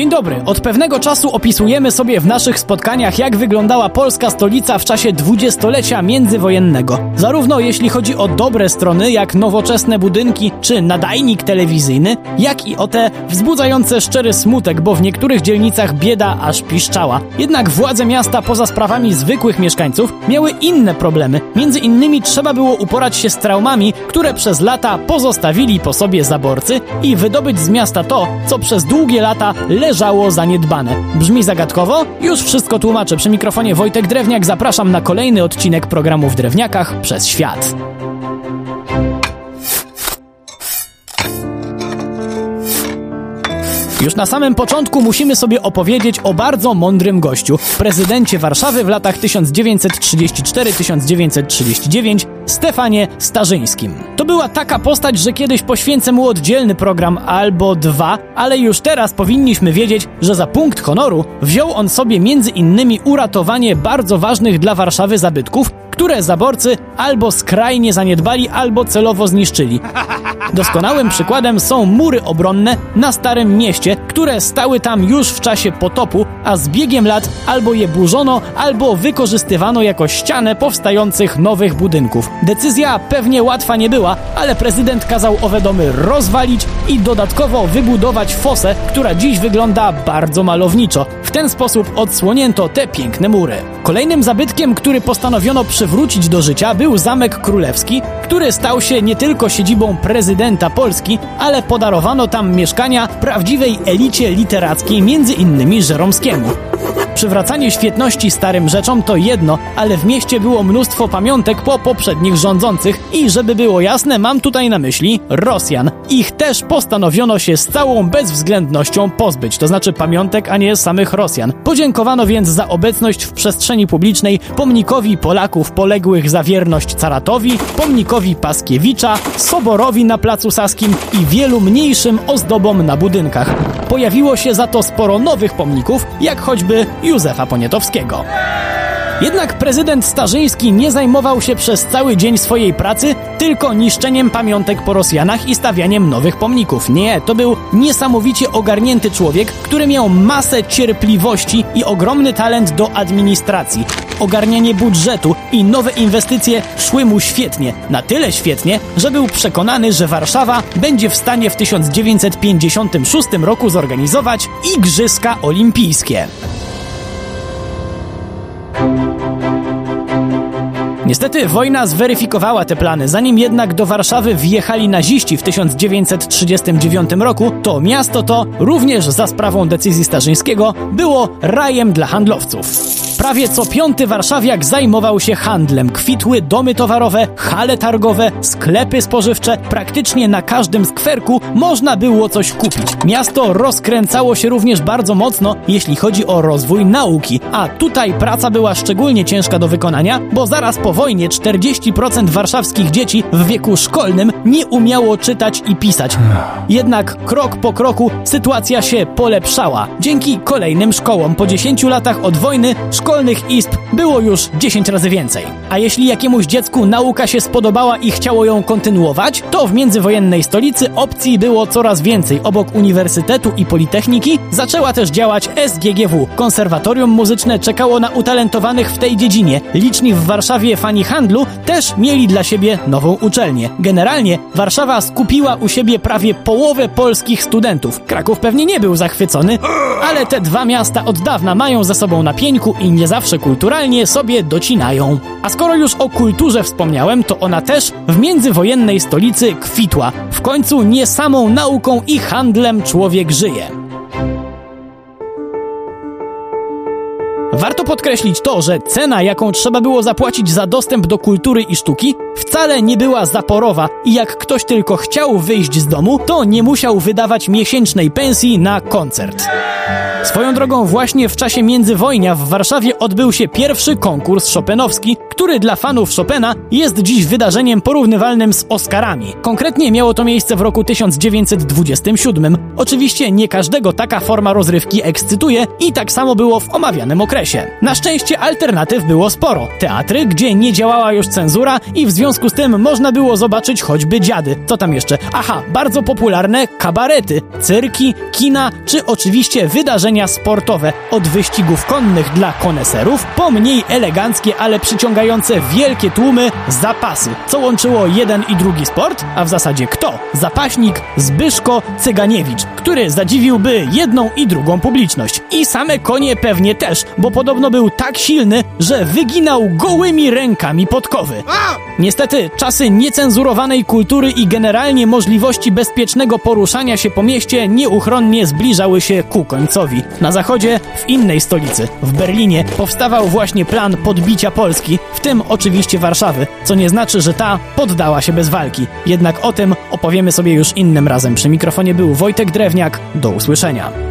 Dzień dobry. Od pewnego czasu opisujemy sobie w naszych spotkaniach, jak wyglądała polska stolica w czasie dwudziestolecia międzywojennego. Zarówno jeśli chodzi o dobre strony, jak nowoczesne budynki czy nadajnik telewizyjny, jak i o te wzbudzające szczery smutek, bo w niektórych dzielnicach bieda aż piszczała. Jednak władze miasta poza sprawami zwykłych mieszkańców miały inne problemy. Między innymi trzeba było uporać się z traumami, które przez lata pozostawili po sobie zaborcy i wydobyć z miasta to, co przez długie lata leżało zaniedbane. Brzmi zagadkowo? Już wszystko tłumaczę. Przy mikrofonie Wojtek Drewniak zapraszam na kolejny odcinek programu w Drewniakach przez świat. Już na samym początku musimy sobie opowiedzieć o bardzo mądrym gościu, prezydencie Warszawy w latach 1934-1939, Stefanie Starzyńskim. To była taka postać, że kiedyś poświęcę mu oddzielny program albo dwa, ale już teraz powinniśmy wiedzieć, że za punkt honoru wziął on sobie między innymi uratowanie bardzo ważnych dla Warszawy zabytków, które zaborcy albo skrajnie zaniedbali, albo celowo zniszczyli. Doskonałym przykładem są mury obronne na Starym Mieście, które stały tam już w czasie potopu, a z biegiem lat albo je burzono, albo wykorzystywano jako ścianę powstających nowych budynków. Decyzja pewnie łatwa nie była, ale prezydent kazał owe domy rozwalić i dodatkowo wybudować fosę, która dziś wygląda bardzo malowniczo. W ten sposób odsłonięto te piękne mury. Kolejnym zabytkiem, który postanowiono przywrócić do życia, był Zamek Królewski, który stał się nie tylko siedzibą prezydenta Polski, ale podarowano tam mieszkania prawdziwej elicie literackiej, między innymi Żeromskiemu. Przywracanie świetności starym rzeczom to jedno, ale w mieście było mnóstwo pamiątek po poprzednich rządzących i żeby było jasne, mam tutaj na myśli Rosjan. Ich też postanowiono się z całą bezwzględnością pozbyć, to znaczy pamiątek, a nie samych Rosjan. Podziękowano więc za obecność w przestrzeni publicznej pomnikowi Polaków poległych za wierność Caratowi, pomnikowi Paskiewicza, Soborowi na Placu Saskim i wielu mniejszym ozdobom na budynkach. Pojawiło się za to sporo nowych pomników, jak choćby Józefa Poniatowskiego. Jednak prezydent Starzyński nie zajmował się przez cały dzień swojej pracy tylko niszczeniem pamiątek po Rosjanach i stawianiem nowych pomników. Nie, to był niesamowicie ogarnięty człowiek, który miał masę cierpliwości i ogromny talent do administracji. Ogarnianie budżetu i nowe inwestycje szły mu świetnie. Na tyle świetnie, że był przekonany, że Warszawa będzie w stanie w 1956 roku zorganizować Igrzyska Olimpijskie. Niestety wojna zweryfikowała te plany. Zanim jednak do Warszawy wjechali naziści w 1939 roku, to miasto to, również za sprawą decyzji Starzyńskiego, było rajem dla handlowców. Prawie co piąty warszawiak zajmował się handlem. Kwitły domy towarowe, hale targowe, sklepy spożywcze. Praktycznie na każdym skwerku można było coś kupić. Miasto rozkręcało się również bardzo mocno, jeśli chodzi o rozwój nauki. A tutaj praca była szczególnie ciężka do wykonania, bo zaraz po wojnie 40% warszawskich dzieci w wieku szkolnym nie umiało czytać i pisać. Jednak krok po kroku sytuacja się polepszała. Dzięki kolejnym szkołom po 10 latach od wojny szkolnych izb było już 10 razy więcej. A jeśli jakiemuś dziecku nauka się spodobała i chciało ją kontynuować, to w międzywojennej stolicy opcji było coraz więcej. Obok uniwersytetu i politechniki zaczęła też działać SGGW. Konserwatorium muzyczne czekało na utalentowanych w tej dziedzinie. Liczni w Warszawie fani handlu też mieli dla siebie nową uczelnię. Generalnie Warszawa skupiła u siebie prawie połowę polskich studentów. Kraków pewnie nie był zachwycony, ale te dwa miasta od dawna mają ze sobą na pieńku i nie zawsze kulturalnie sobie docinają. A skoro już o kulturze wspomniałem, to ona też w międzywojennej stolicy kwitła. W końcu nie samą nauką i handlem człowiek żyje. Podkreślić to, że cena, jaką trzeba było zapłacić za dostęp do kultury i sztuki, wcale nie była zaporowa i jak ktoś tylko chciał wyjść z domu, to nie musiał wydawać miesięcznej pensji na koncert. Swoją drogą właśnie w czasie międzywojnia w Warszawie odbył się pierwszy konkurs Chopinowski, który dla fanów Chopina jest dziś wydarzeniem porównywalnym z Oscarami. Konkretnie miało to miejsce w roku 1927. Oczywiście nie każdego taka forma rozrywki ekscytuje i tak samo było w omawianym okresie. Na szczęście alternatyw było sporo. Teatry, gdzie nie działała już cenzura i w związku z tym można było zobaczyć choćby dziady. Co tam jeszcze? Aha, bardzo popularne kabarety, cyrki, kina czy oczywiście wydarzenia sportowe. Od wyścigów konnych dla koneserów po mniej eleganckie, ale przyciągające wielkie tłumy zapasy. Co łączyło jeden i drugi sport? A w zasadzie kto? Zapaśnik Zbyszko Cyganiewicz, który zadziwiłby jedną i drugą publiczność. I same konie pewnie też, bo podobno był tak silny, że wyginał gołymi rękami podkowy. Niestety, czasy niecenzurowanej kultury i generalnie możliwości bezpiecznego poruszania się po mieście nieuchronnie zbliżały się ku końcowi. Na zachodzie, w innej stolicy, w Berlinie, powstawał właśnie plan podbicia Polski, w tym oczywiście Warszawy, co nie znaczy, że ta poddała się bez walki. Jednak o tym opowiemy sobie już innym razem. Przy mikrofonie był Wojtek Do usłyszenia.